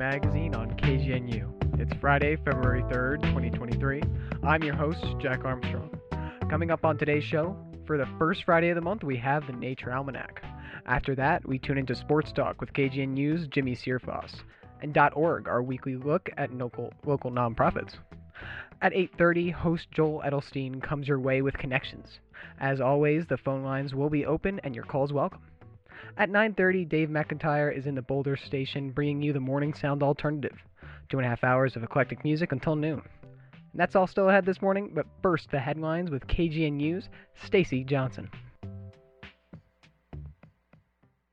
Magazine on KGNU. It's Friday, February 3rd, 2023. I'm your host, Jack Armstrong. Coming up on today's show, for the first Friday of the month, we have the Nature Almanac. After that, we tune into Sports Talk with KGNU's Jimmy Searfoss and .org, our weekly look at local, local nonprofits. At 8:30, host Joel Edelstein comes your way with connections. As always, the phone lines will be open and your calls welcome. At 9:30, Dave McIntyre is in the Boulder station, bringing you the morning sound alternative. Two and a half hours of eclectic music until noon. And that's all still ahead this morning, but first the headlines with KGNU's Stacy Johnson.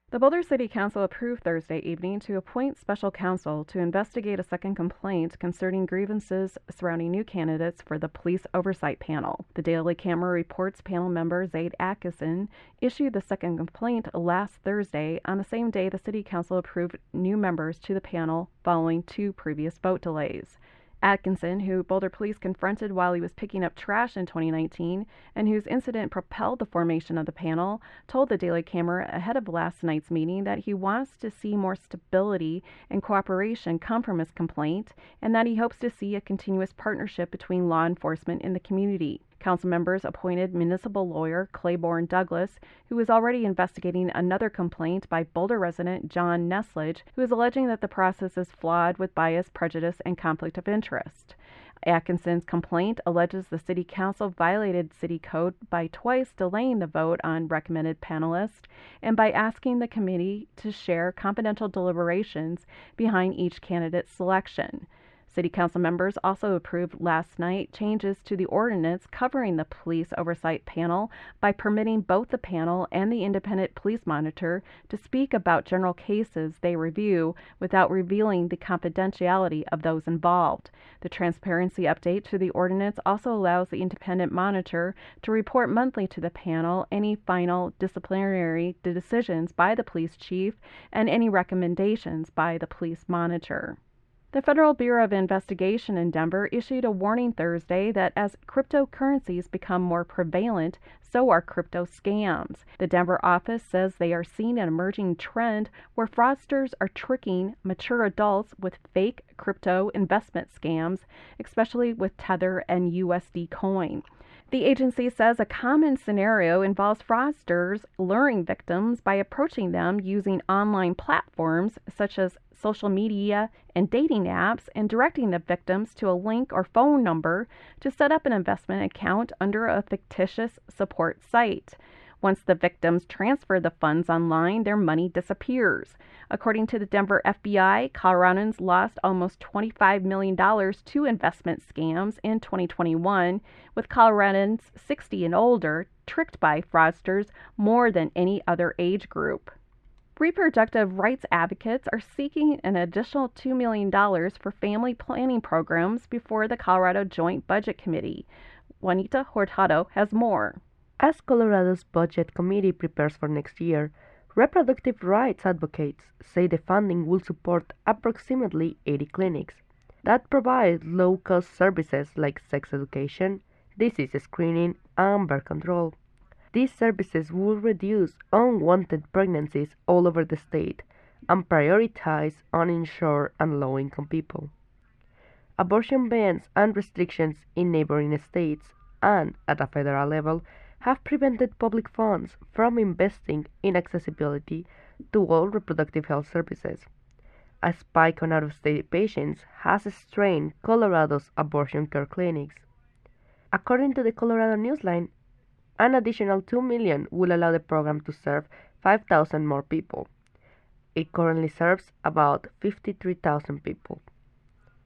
The Boulder City Council approved Thursday evening to appoint special counsel to investigate a second complaint concerning grievances surrounding new candidates for the police oversight panel. The Daily Camera reports panel member Zayd Atkinson issued the second complaint last Thursday on the same day the City Council approved new members to the panel following two previous vote delays. Atkinson, who Boulder police confronted while he was picking up trash in 2019 and whose incident propelled the formation of the panel, told the Daily Camera ahead of last night's meeting that he wants to see more stability and cooperation come from his complaint and that he hopes to see a continuous partnership between law enforcement and the community. Council members appointed municipal lawyer Claiborne Douglas, who is already investigating another complaint by Boulder resident John Neslage, who is alleging that the process is flawed with bias, prejudice, and conflict of interest. Atkinson's complaint alleges the City Council violated City Code by twice delaying the vote on recommended panelists and by asking the committee to share confidential deliberations behind each candidate's selection. City Council members also approved last night changes to the ordinance covering the police oversight panel by permitting both the panel and the independent police monitor to speak about general cases they review without revealing the confidentiality of those involved. The transparency update to the ordinance also allows the independent monitor to report monthly to the panel any final disciplinary decisions by the police chief and any recommendations by the police monitor. The Federal Bureau of Investigation in Denver issued a warning Thursday that as cryptocurrencies become more prevalent, so are crypto scams. The Denver office says they are seeing an emerging trend where fraudsters are tricking mature adults with fake crypto investment scams, especially with Tether and USD Coin. The agency says a common scenario involves fraudsters luring victims by approaching them using online platforms such as social media, and dating apps and directing the victims to a link or phone number to set up an investment account under a fictitious support site. Once the victims transfer the funds online, their money disappears. According to the Denver FBI, Coloradans lost almost $25 million to investment scams in 2021, with Coloradans 60 and older tricked by fraudsters more than any other age group. Reproductive rights advocates are seeking an additional $2 million for family planning programs before the Colorado Joint Budget Committee. Juanita Hurtado has more. As Colorado's Budget Committee prepares for next year, reproductive rights advocates say the funding will support approximately 80 clinics that provide low cost services like sex education, disease screening, and birth control. These services will reduce unwanted pregnancies all over the state and prioritize uninsured and low income people. Abortion bans and restrictions in neighboring states and at a federal level have prevented public funds from investing in accessibility to all reproductive health services. A spike on out of state patients has strained Colorado's abortion care clinics. According to the Colorado Newsline, an additional 2 million will allow the program to serve 5,000 more people. It currently serves about 53,000 people.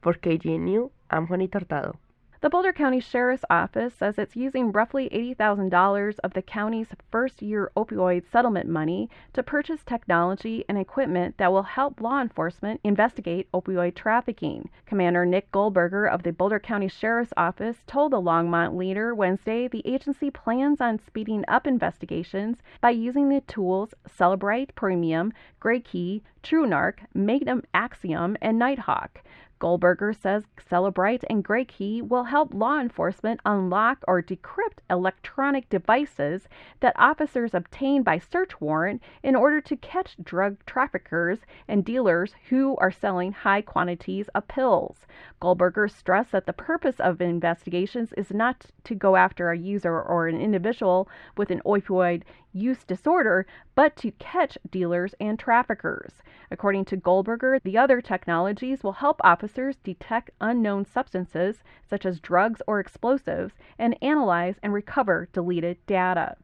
For KGNU, I'm Juanita Hurtado. The Boulder County Sheriff's Office says it's using roughly $80,000 of the county's first year opioid settlement money to purchase technology and equipment that will help law enforcement investigate opioid trafficking. Commander Nick Goldberger of the Boulder County Sheriff's Office told the Longmont Leader Wednesday the agency plans on speeding up investigations by using the tools Cellebrite, Premium, Gray Key, TruNarc, Magnet Axiom, and Nighthawk. Goldberger says Cellebrite and Gray Key will help law enforcement unlock or decrypt electronic devices that officers obtain by search warrant in order to catch drug traffickers and dealers who are selling high quantities of pills. Goldberger stressed that the purpose of investigations is not to go after a user or an individual with an opioid use disorder, but to catch dealers and traffickers. According to Goldberger, the other technologies will help officers detect unknown substances, such as drugs or explosives, and analyze and recover deleted data.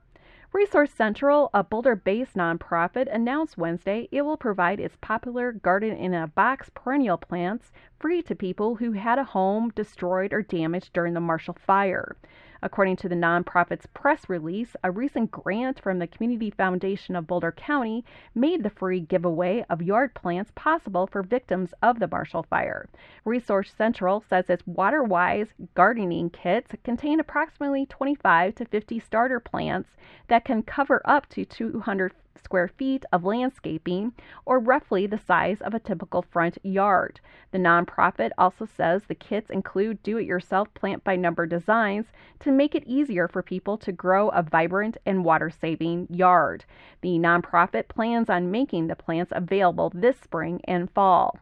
Resource Central, a Boulder based nonprofit, announced Wednesday it will provide its popular garden in a box perennial plants free to people who had a home destroyed or damaged during the Marshall Fire. According to the nonprofit's press release, a recent grant from the Community Foundation of Boulder County made the free giveaway of yard plants possible for victims of the Marshall Fire. Resource Central says its WaterWise gardening kits contain approximately 25 to 50 starter plants that can cover up to 200 square feet of landscaping, or roughly the size of a typical front yard. The nonprofit also says the kits include do it yourself plant by number designs to make it easier for people to grow a vibrant and water saving yard. The nonprofit plans on making the plants available this spring and fall.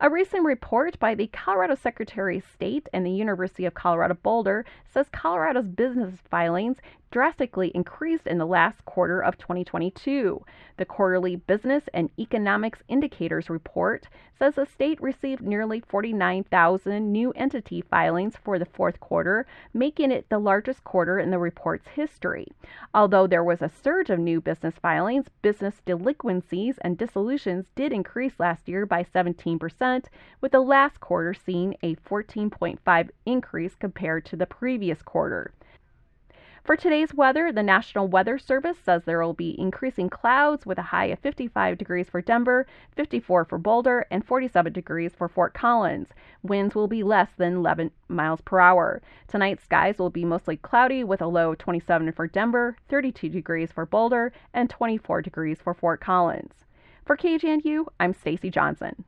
A recent report by the Colorado Secretary of State and the University of Colorado Boulder says Colorado's business filings drastically increased in the last quarter of 2022. The quarterly Business and Economics Indicators report says the state received nearly 49,000 new entity filings for the fourth quarter, making it the largest quarter in the report's history. Although there was a surge of new business filings, business delinquencies and dissolutions did increase last year by 17%, with the last quarter seeing a 14.5 increase compared to the previous quarter. For today's weather, the National Weather Service says there will be increasing clouds with a high of 55 degrees for Denver, 54 for Boulder, and 47 degrees for Fort Collins. Winds will be less than 11 miles per hour. Tonight, skies will be mostly cloudy with a low of 27 for Denver, 32 degrees for Boulder, and 24 degrees for Fort Collins. For KGNU, I'm Stacy Johnson.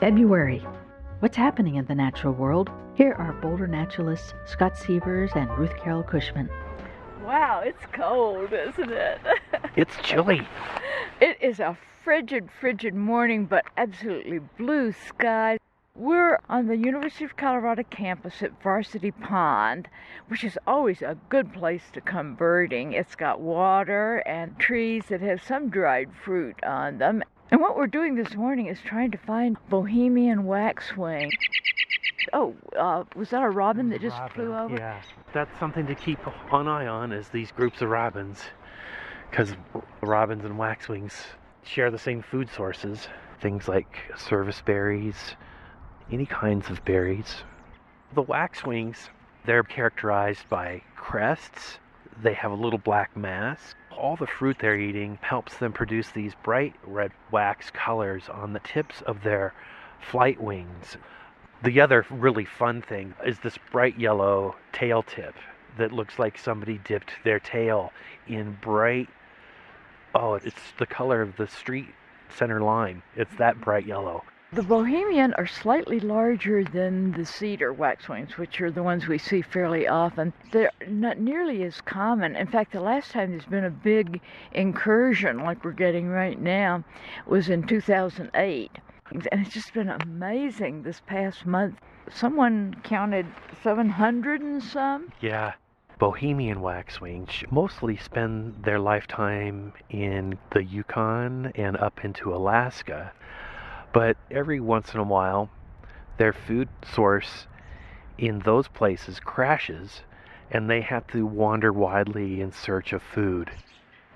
February. What's happening in the natural world? Here are Boulder naturalists Scott Sievers and Ruth Carol Cushman. Wow, it's cold, isn't it? It's chilly. it is a frigid, frigid morning, but absolutely blue skies. We're on the University of Colorado campus at Varsity Pond, which is always a good place to come birding. It's got water and trees that have some dried fruit on them. And what we're doing this morning is trying to find Bohemian waxwing. Oh, uh, was that a robin that just Robin, flew over? Yeah, that's something to keep an eye on is these groups of robins, because robins and waxwings share the same food sources. Things like service berries, any kinds of berries. The waxwings, they're characterized by crests. They have a little black mask. All the fruit they're eating helps them produce these bright red wax colors on the tips of their flight wings. The other really fun thing is this bright yellow tail tip that looks like somebody dipped their tail in bright oh it's the color of the street center line it's that bright yellow The Bohemian are slightly larger than the cedar waxwings, which are the ones we see fairly often. They're not nearly as common. In fact, the last time there's been a big incursion like we're getting right now was in 2008. And it's just been amazing this past month. Someone counted 700 and some. yeah bohemian waxwings mostly spend their lifetime in the yukon and up into alaska but every once in a while their food source in those places crashes and they have to wander widely in search of food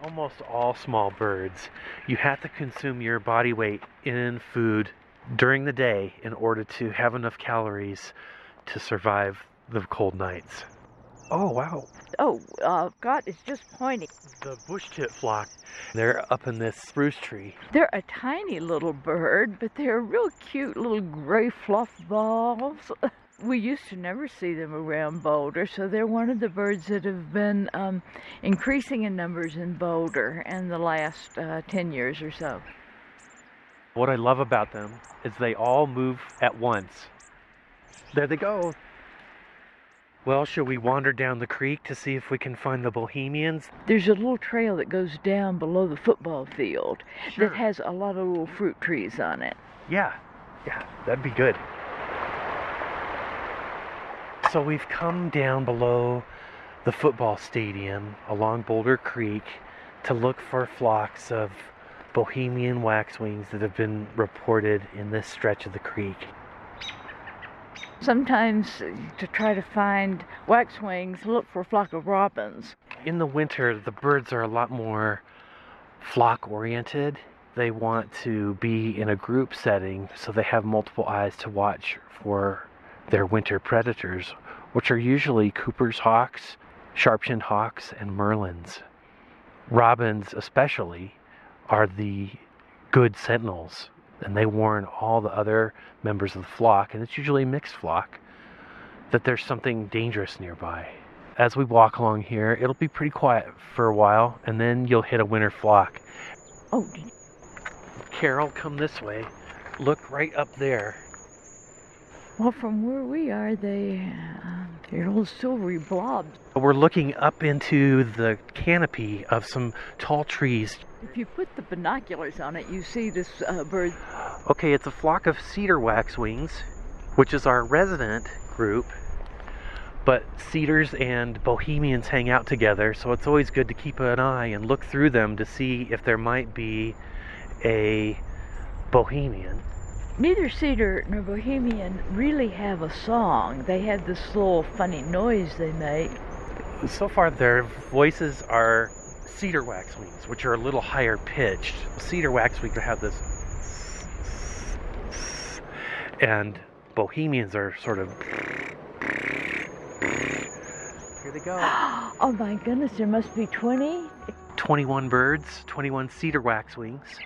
almost all small birds, you have to consume your body weight in food during the day in order to have enough calories to survive the cold nights. Oh, wow. Oh, uh, Scott is just pointing. The bush tit flock. They're up in this spruce tree. They're a tiny little bird, but they're real cute little gray fluff balls. We used to never see them around Boulder, so they're one of the birds that have been um, increasing in numbers in Boulder in the last uh, 10 years or so. What I love about them is they all move at once. There they go. Well, shall we wander down the creek to see if we can find the Bohemians? There's a little trail that goes down below the football field Sure. that has a lot of little fruit trees on it. Yeah, yeah, that'd be good. So we've come down below the football stadium along Boulder Creek to look for flocks of Bohemian waxwings that have been reported in this stretch of the creek. Sometimes uh, to try to find waxwings, look for a flock of robins. In the winter, the birds are a lot more flock oriented. They want to be in a group setting so they have multiple eyes to watch for their winter predators, which are usually Cooper's hawks, sharp-shinned hawks, and merlins. Robins, especially, are the good sentinels, and they warn all the other members of the flock, and it's usually a mixed flock, that there's something dangerous nearby. As we walk along here, it'll be pretty quiet for a while, and then you'll hit a winter flock. Oh, Carol, come this way. Look right up there. Well, from where we are, they, uh, they're little silvery blobs. We're looking up into the canopy of some tall trees. If you put the binoculars on it, you see this uh, bird. Okay, it's a flock of cedar waxwings, which is our resident group. But cedars and bohemians hang out together, so it's always good to keep an eye and look through them to see if there might be a bohemian. Neither cedar nor bohemian really have a song. They have this little funny noise they make. So far, their voices are cedar waxwings, which are a little higher pitched. Cedar waxwings have this, and bohemians are sort of. Here they go. Oh my goodness, there must be 20. 21 birds, 21 cedar waxwings.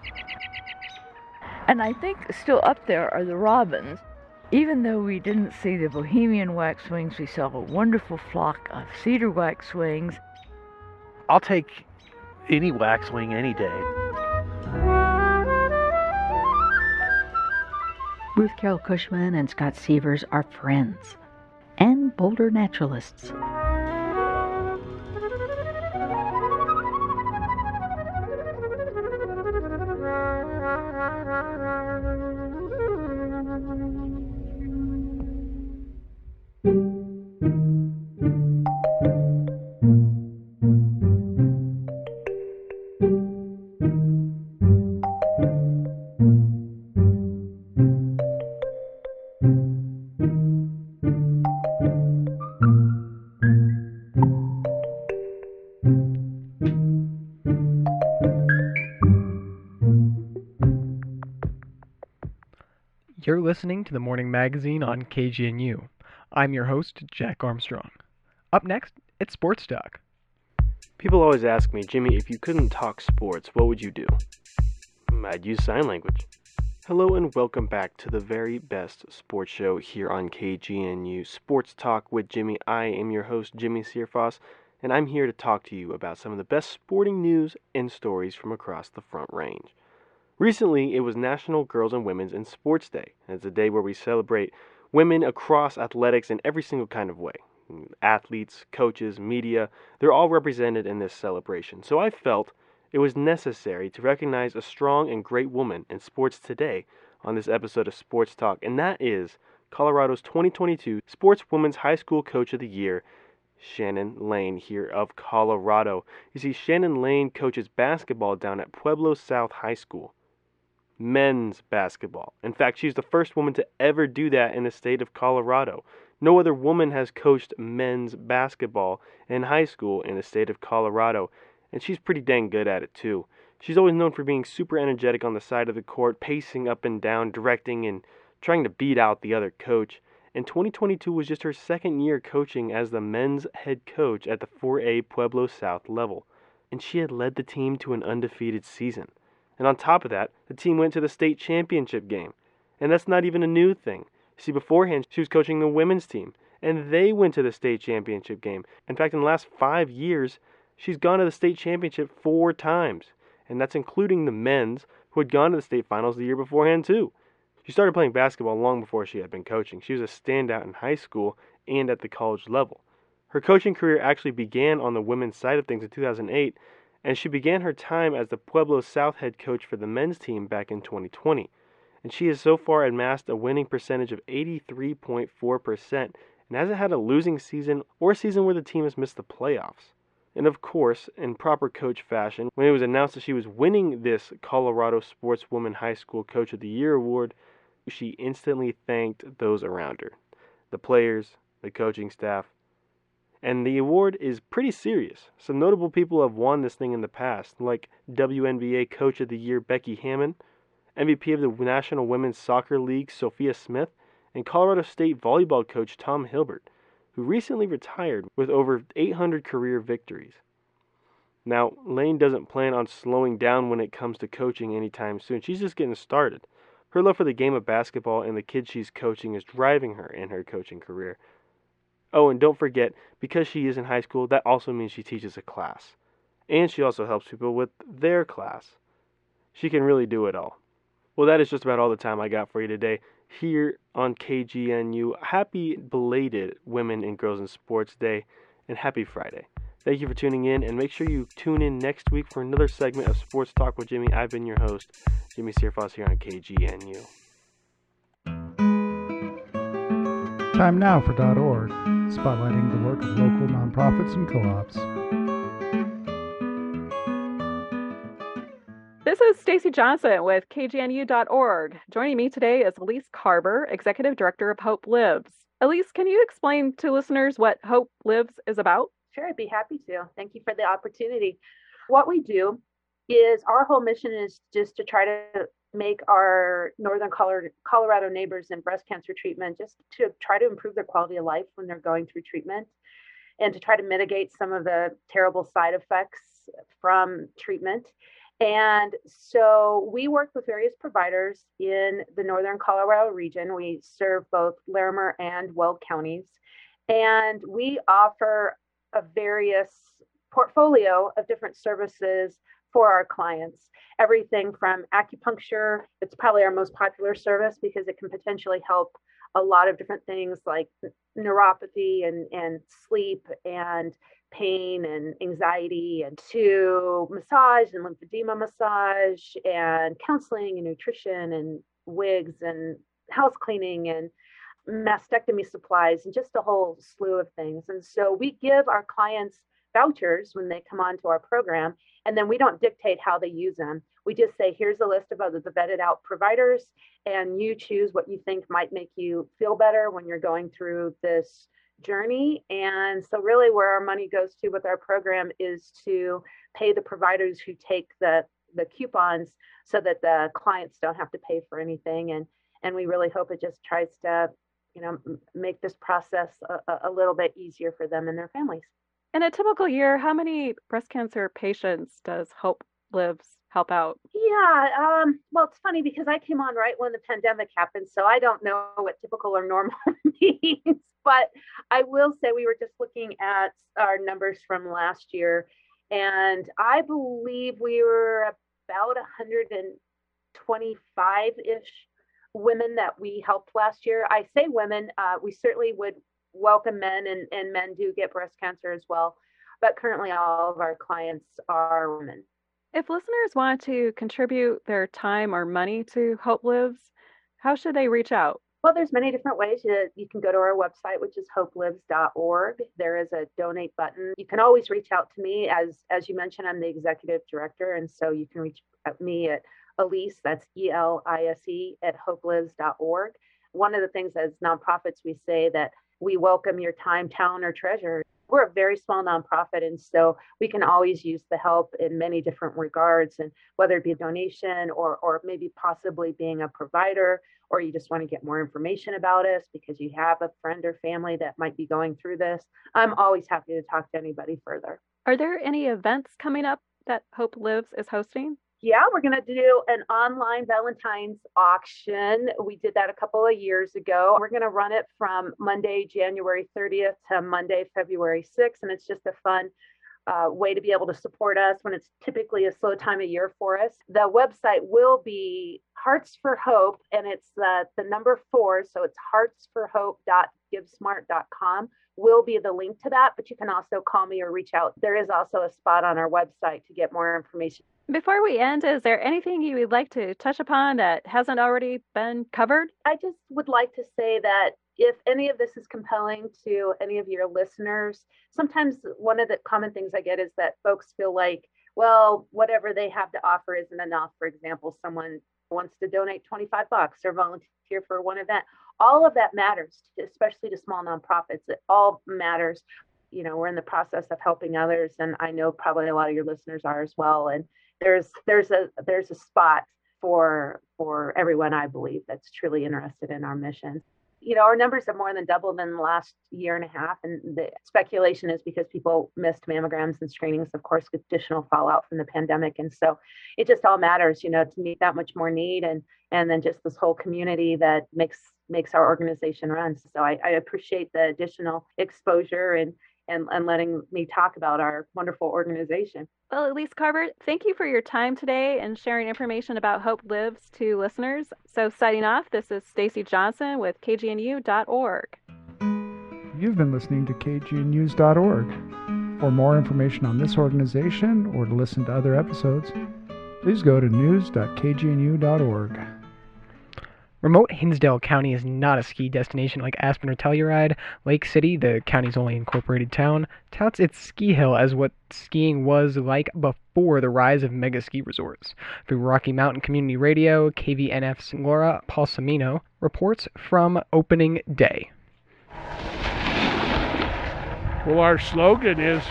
And I think still up there are the robins. Even though we didn't see the Bohemian waxwings, we saw a wonderful flock of cedar waxwings. I'll take any waxwing any day. Ruth Carol Cushman and Scott Sievers are friends and Boulder naturalists. You're listening to the Morning Magazine on KGNU. I'm your host, Jack Armstrong. Up next, it's Sports Talk. People always ask me, Jimmy, if you couldn't talk sports, what would you do? I'd use sign language. Hello and welcome back to the very best sports show here on KGNU Sports Talk with Jimmy. I am your host, Jimmy Searfoss, and I'm here to talk to you about some of the best sporting news and stories from across the Front Range. Recently, it was National Girls and Women's in Sports Day, it's a day where we celebrate women across athletics in every single kind of way. Athletes, coaches, media, they're all represented in this celebration. So I felt it was necessary to recognize a strong and great woman in sports today on this episode of Sports Talk, and that is Colorado's 2022 Sportswomen's High School Coach of the Year, Shannon Lane here of Colorado. You see, Shannon Lane coaches basketball down at Pueblo South High School. Men's basketball. In fact, she's the first woman to ever do that in the state of Colorado. No other woman has coached men's basketball in high school in the state of Colorado, and she's pretty dang good at it too. She's always known for being super energetic on the side of the court, pacing up and down, directing, and trying to beat out the other coach. and 2022 was just her second year coaching as the men's head coach at the 4A Pueblo South level, and she had led the team to an undefeated season. And on top of that, the team went to the state championship game. And that's not even a new thing. See, beforehand, she was coaching the women's team, and they went to the state championship game. In fact, in the last five years, she's gone to the state championship four times, and that's including the men's, who had gone to the state finals the year beforehand, too. She started playing basketball long before she had been coaching. She was a standout in high school and at the college level. Her coaching career actually began on the women's side of things in 2008, and she began her time as the Pueblo South head coach for the men's team back in 2020. And she has so far amassed a winning percentage of 83.4% and hasn't had a losing season or season where the team has missed the playoffs. And of course, in proper coach fashion, when it was announced that she was winning this Colorado Sportswoman High School Coach of the Year award, she instantly thanked those around her the players, the coaching staff. And the award is pretty serious. Some notable people have won this thing in the past, like WNBA Coach of the Year Becky Hammon, MVP of the National Women's Soccer League Sophia Smith, and Colorado State volleyball coach Tom Hilbert, who recently retired with over 800 career victories. Now, Lane doesn't plan on slowing down when it comes to coaching anytime soon. She's just getting started. Her love for the game of basketball and the kids she's coaching is driving her in her coaching career. Oh, and don't forget, because she is in high school, that also means she teaches a class. And she also helps people with their class. She can really do it all. Well, that is just about all the time I got for you today here on KGNU. Happy belated Women and Girls in Sports Day and happy Friday. Thank you for tuning in, and make sure you tune in next week for another segment of Sports Talk with Jimmy. I've been your host, Jimmy Searfoss, here on KGNU. Time now for .org, spotlighting the work of local nonprofits and co-ops. This is Stacy Johnson with KGNU.org. Joining me today is Elise Carver, Executive Director of Hope Lives. Elise, can you explain to listeners what Hope Lives is about? Sure, I'd be happy to. Thank you for the opportunity. What we do is our whole mission is just to try to make our northern Colorado neighbors in breast cancer treatment just to try to improve their quality of life when they're going through treatment and to try to mitigate some of the terrible side effects from treatment. And so we work with various providers in the northern Colorado region. We serve both Larimer and Weld counties. And we offer a various portfolio of different services for our clients. Everything from acupuncture, it's probably our most popular service because it can potentially help a lot of different things like neuropathy and, and sleep and pain and anxiety and to massage and lymphedema massage and counseling and nutrition and wigs and house cleaning and mastectomy supplies and just a whole slew of things. And so we give our clients vouchers when they come onto our program, and then we don't dictate how they use them. We just say, here's a list of other the vetted out providers, and you choose what you think might make you feel better when you're going through this journey. And so, really, where our money goes to with our program is to pay the providers who take the the coupons so that the clients don't have to pay for anything and and we really hope it just tries to you know make this process a, a little bit easier for them and their families in a typical year how many breast cancer patients does hope lives help out yeah um, well it's funny because i came on right when the pandemic happened so i don't know what typical or normal means but i will say we were just looking at our numbers from last year and i believe we were about 125 ish women that we helped last year. I say women, uh, we certainly would welcome men, and, and men do get breast cancer as well. But currently, all of our clients are women. If listeners want to contribute their time or money to Hope Lives, how should they reach out? Well, there's many different ways. You, you can go to our website, which is hopelives.org. There is a donate button. You can always reach out to me. As as you mentioned, I'm the executive director, and so you can reach at me at Elise, that's E L I S E, at hopelives.org. One of the things as nonprofits, we say that we welcome your time, talent, or treasure. We're a very small nonprofit, and so we can always use the help in many different regards, and whether it be a donation or, or maybe possibly being a provider or you just want to get more information about us because you have a friend or family that might be going through this, I'm always happy to talk to anybody further. Are there any events coming up that Hope Lives is hosting? Yeah, we're going to do an online Valentine's auction. We did that a couple of years ago. We're going to run it from Monday, January 30th to Monday, February 6th. And it's just a fun uh, way to be able to support us when it's typically a slow time of year for us. The website will be Hearts for Hope, and it's uh, the number four. So it's heartsforhope.givesmart.com will be the link to that, but you can also call me or reach out. There is also a spot on our website to get more information. Before we end, is there anything you would like to touch upon that hasn't already been covered? I just would like to say that if any of this is compelling to any of your listeners, sometimes one of the common things I get is that folks feel like, well, whatever they have to offer isn't enough. For example, someone wants to donate 25 bucks or volunteer for one event. All of that matters, especially to small nonprofits. It all matters. You know, we're in the process of helping others, and I know probably a lot of your listeners are as well. And there's there's a there's a spot for for everyone I believe that's truly interested in our mission. You know, our numbers have more than doubled in the last year and a half, and the speculation is because people missed mammograms and screenings, of course, with additional fallout from the pandemic, and so it just all matters, you know, to meet that much more need, and and then just this whole community that makes makes our organization run. So I, I appreciate the additional exposure and and, and letting me talk about our wonderful organization. Well, Elise Carver, thank you for your time today and sharing information about Hope Lives to listeners. So, signing off, this is Stacy Johnson with KGNU.org. You've been listening to KGNews.org. For more information on this organization or to listen to other episodes, please go to news.kgnu.org. Remote Hinsdale County is not a ski destination like Aspen or Telluride. Lake City, the county's only incorporated town, touts its ski hill as what skiing was like before the rise of mega ski resorts. Through Rocky Mountain Community Radio, KVNF's Laura Palmisano reports from opening day. Well, our slogan is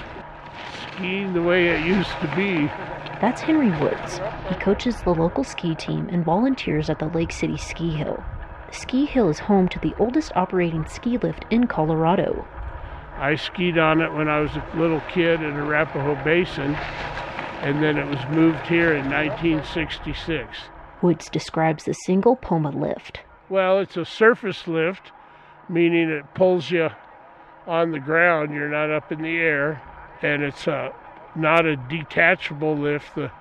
skiing the way it used to be. That's Henry Woods. He coaches the local ski team and volunteers at the Lake City Ski Hill. The ski Hill is home to the oldest operating ski lift in Colorado. I skied on it when I was a little kid in Arapahoe Basin, and then it was moved here in 1966. Woods describes the single Poma lift. Well, it's a surface lift, meaning it pulls you on the ground, you're not up in the air, and it's a not a detachable lift. The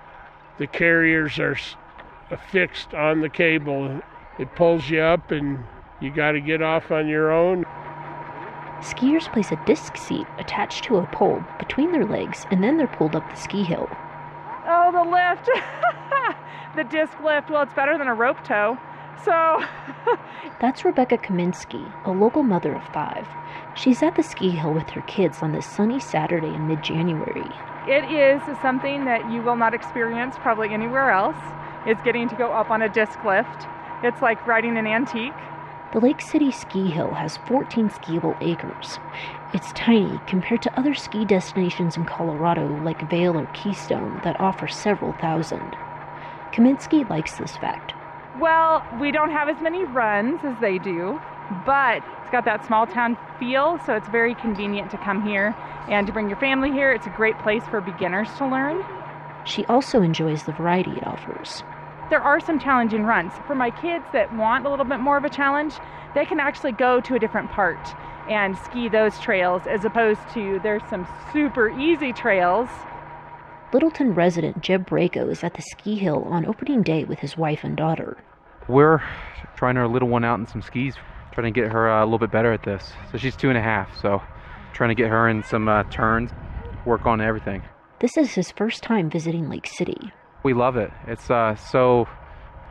the carriers are affixed uh, on the cable. It pulls you up, and you got to get off on your own. Skiers place a disc seat attached to a pole between their legs, and then they're pulled up the ski hill. Oh, the lift! the disc lift. Well, it's better than a rope tow. So. That's Rebecca Kaminsky, a local mother of five. She's at the ski hill with her kids on this sunny Saturday in mid January. It is something that you will not experience probably anywhere else. It's getting to go up on a disc lift. It's like riding an antique. The Lake City Ski Hill has 14 skiable acres. It's tiny compared to other ski destinations in Colorado like Vail or Keystone that offer several thousand. Kaminsky likes this fact. Well, we don't have as many runs as they do, but it's got that small town feel, so it's very convenient to come here and to bring your family here. It's a great place for beginners to learn. She also enjoys the variety it offers. There are some challenging runs. For my kids that want a little bit more of a challenge, they can actually go to a different part and ski those trails as opposed to there's some super easy trails. Littleton resident Jeb Braco is at the ski hill on opening day with his wife and daughter. We're trying our little one out in some skis trying to get her uh, a little bit better at this. So she's two and a half, so trying to get her in some uh, turns, work on everything. This is his first time visiting Lake City. We love it. It's uh, so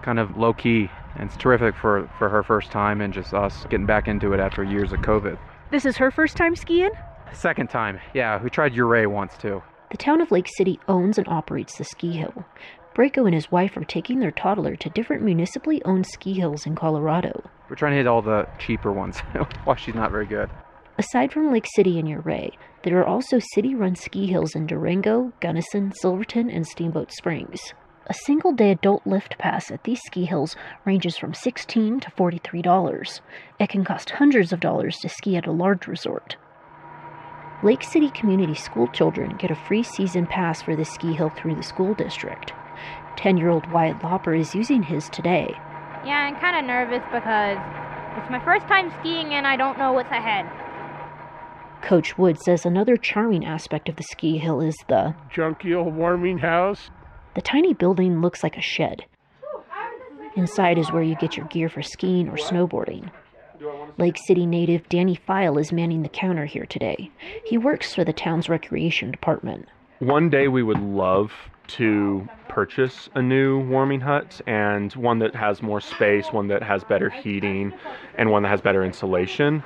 kind of low key, and it's terrific for, for her first time and just us getting back into it after years of COVID. This is her first time skiing? Second time, yeah. We tried Ouray once too. The town of Lake City owns and operates the ski hill. Braco and his wife are taking their toddler to different municipally owned ski hills in Colorado. We're trying to hit all the cheaper ones she's not very good. Aside from Lake City and Ouray, there are also city run ski hills in Durango, Gunnison, Silverton, and Steamboat Springs. A single day adult lift pass at these ski hills ranges from 16 to $43. It can cost hundreds of dollars to ski at a large resort. Lake City Community School children get a free season pass for the ski hill through the school district. 10 year old Wyatt Lopper is using his today. Yeah, I'm kind of nervous because it's my first time skiing and I don't know what's ahead. Coach Wood says another charming aspect of the ski hill is the junky old warming house. The tiny building looks like a shed. Inside is where you get your gear for skiing or snowboarding. Lake City native Danny File is manning the counter here today. He works for the town's recreation department. One day we would love to purchase a new warming hut and one that has more space, one that has better heating, and one that has better insulation.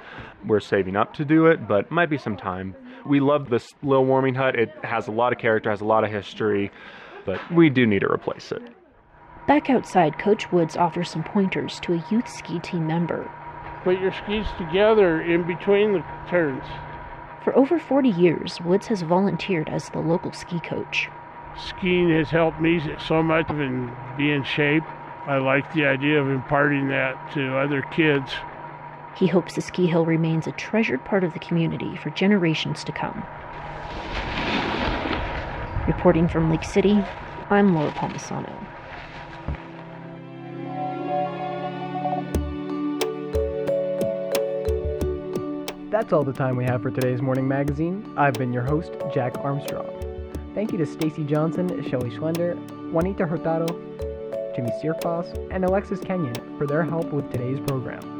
We're saving up to do it, but might be some time. We love this little warming hut. It has a lot of character, has a lot of history, but we do need to replace it. Back outside, Coach Woods offers some pointers to a youth ski team member. Put your skis together in between the turns. For over 40 years, Woods has volunteered as the local ski coach. Skiing has helped me so much in be in shape. I like the idea of imparting that to other kids. He hopes the ski hill remains a treasured part of the community for generations to come. Reporting from Lake City, I'm Laura Palmisano. That's all the time we have for today's morning magazine. I've been your host, Jack Armstrong. Thank you to Stacy Johnson, Shelly Schlender, Juanita Hurtado, Jimmy Searfoss, and Alexis Kenyon for their help with today's program.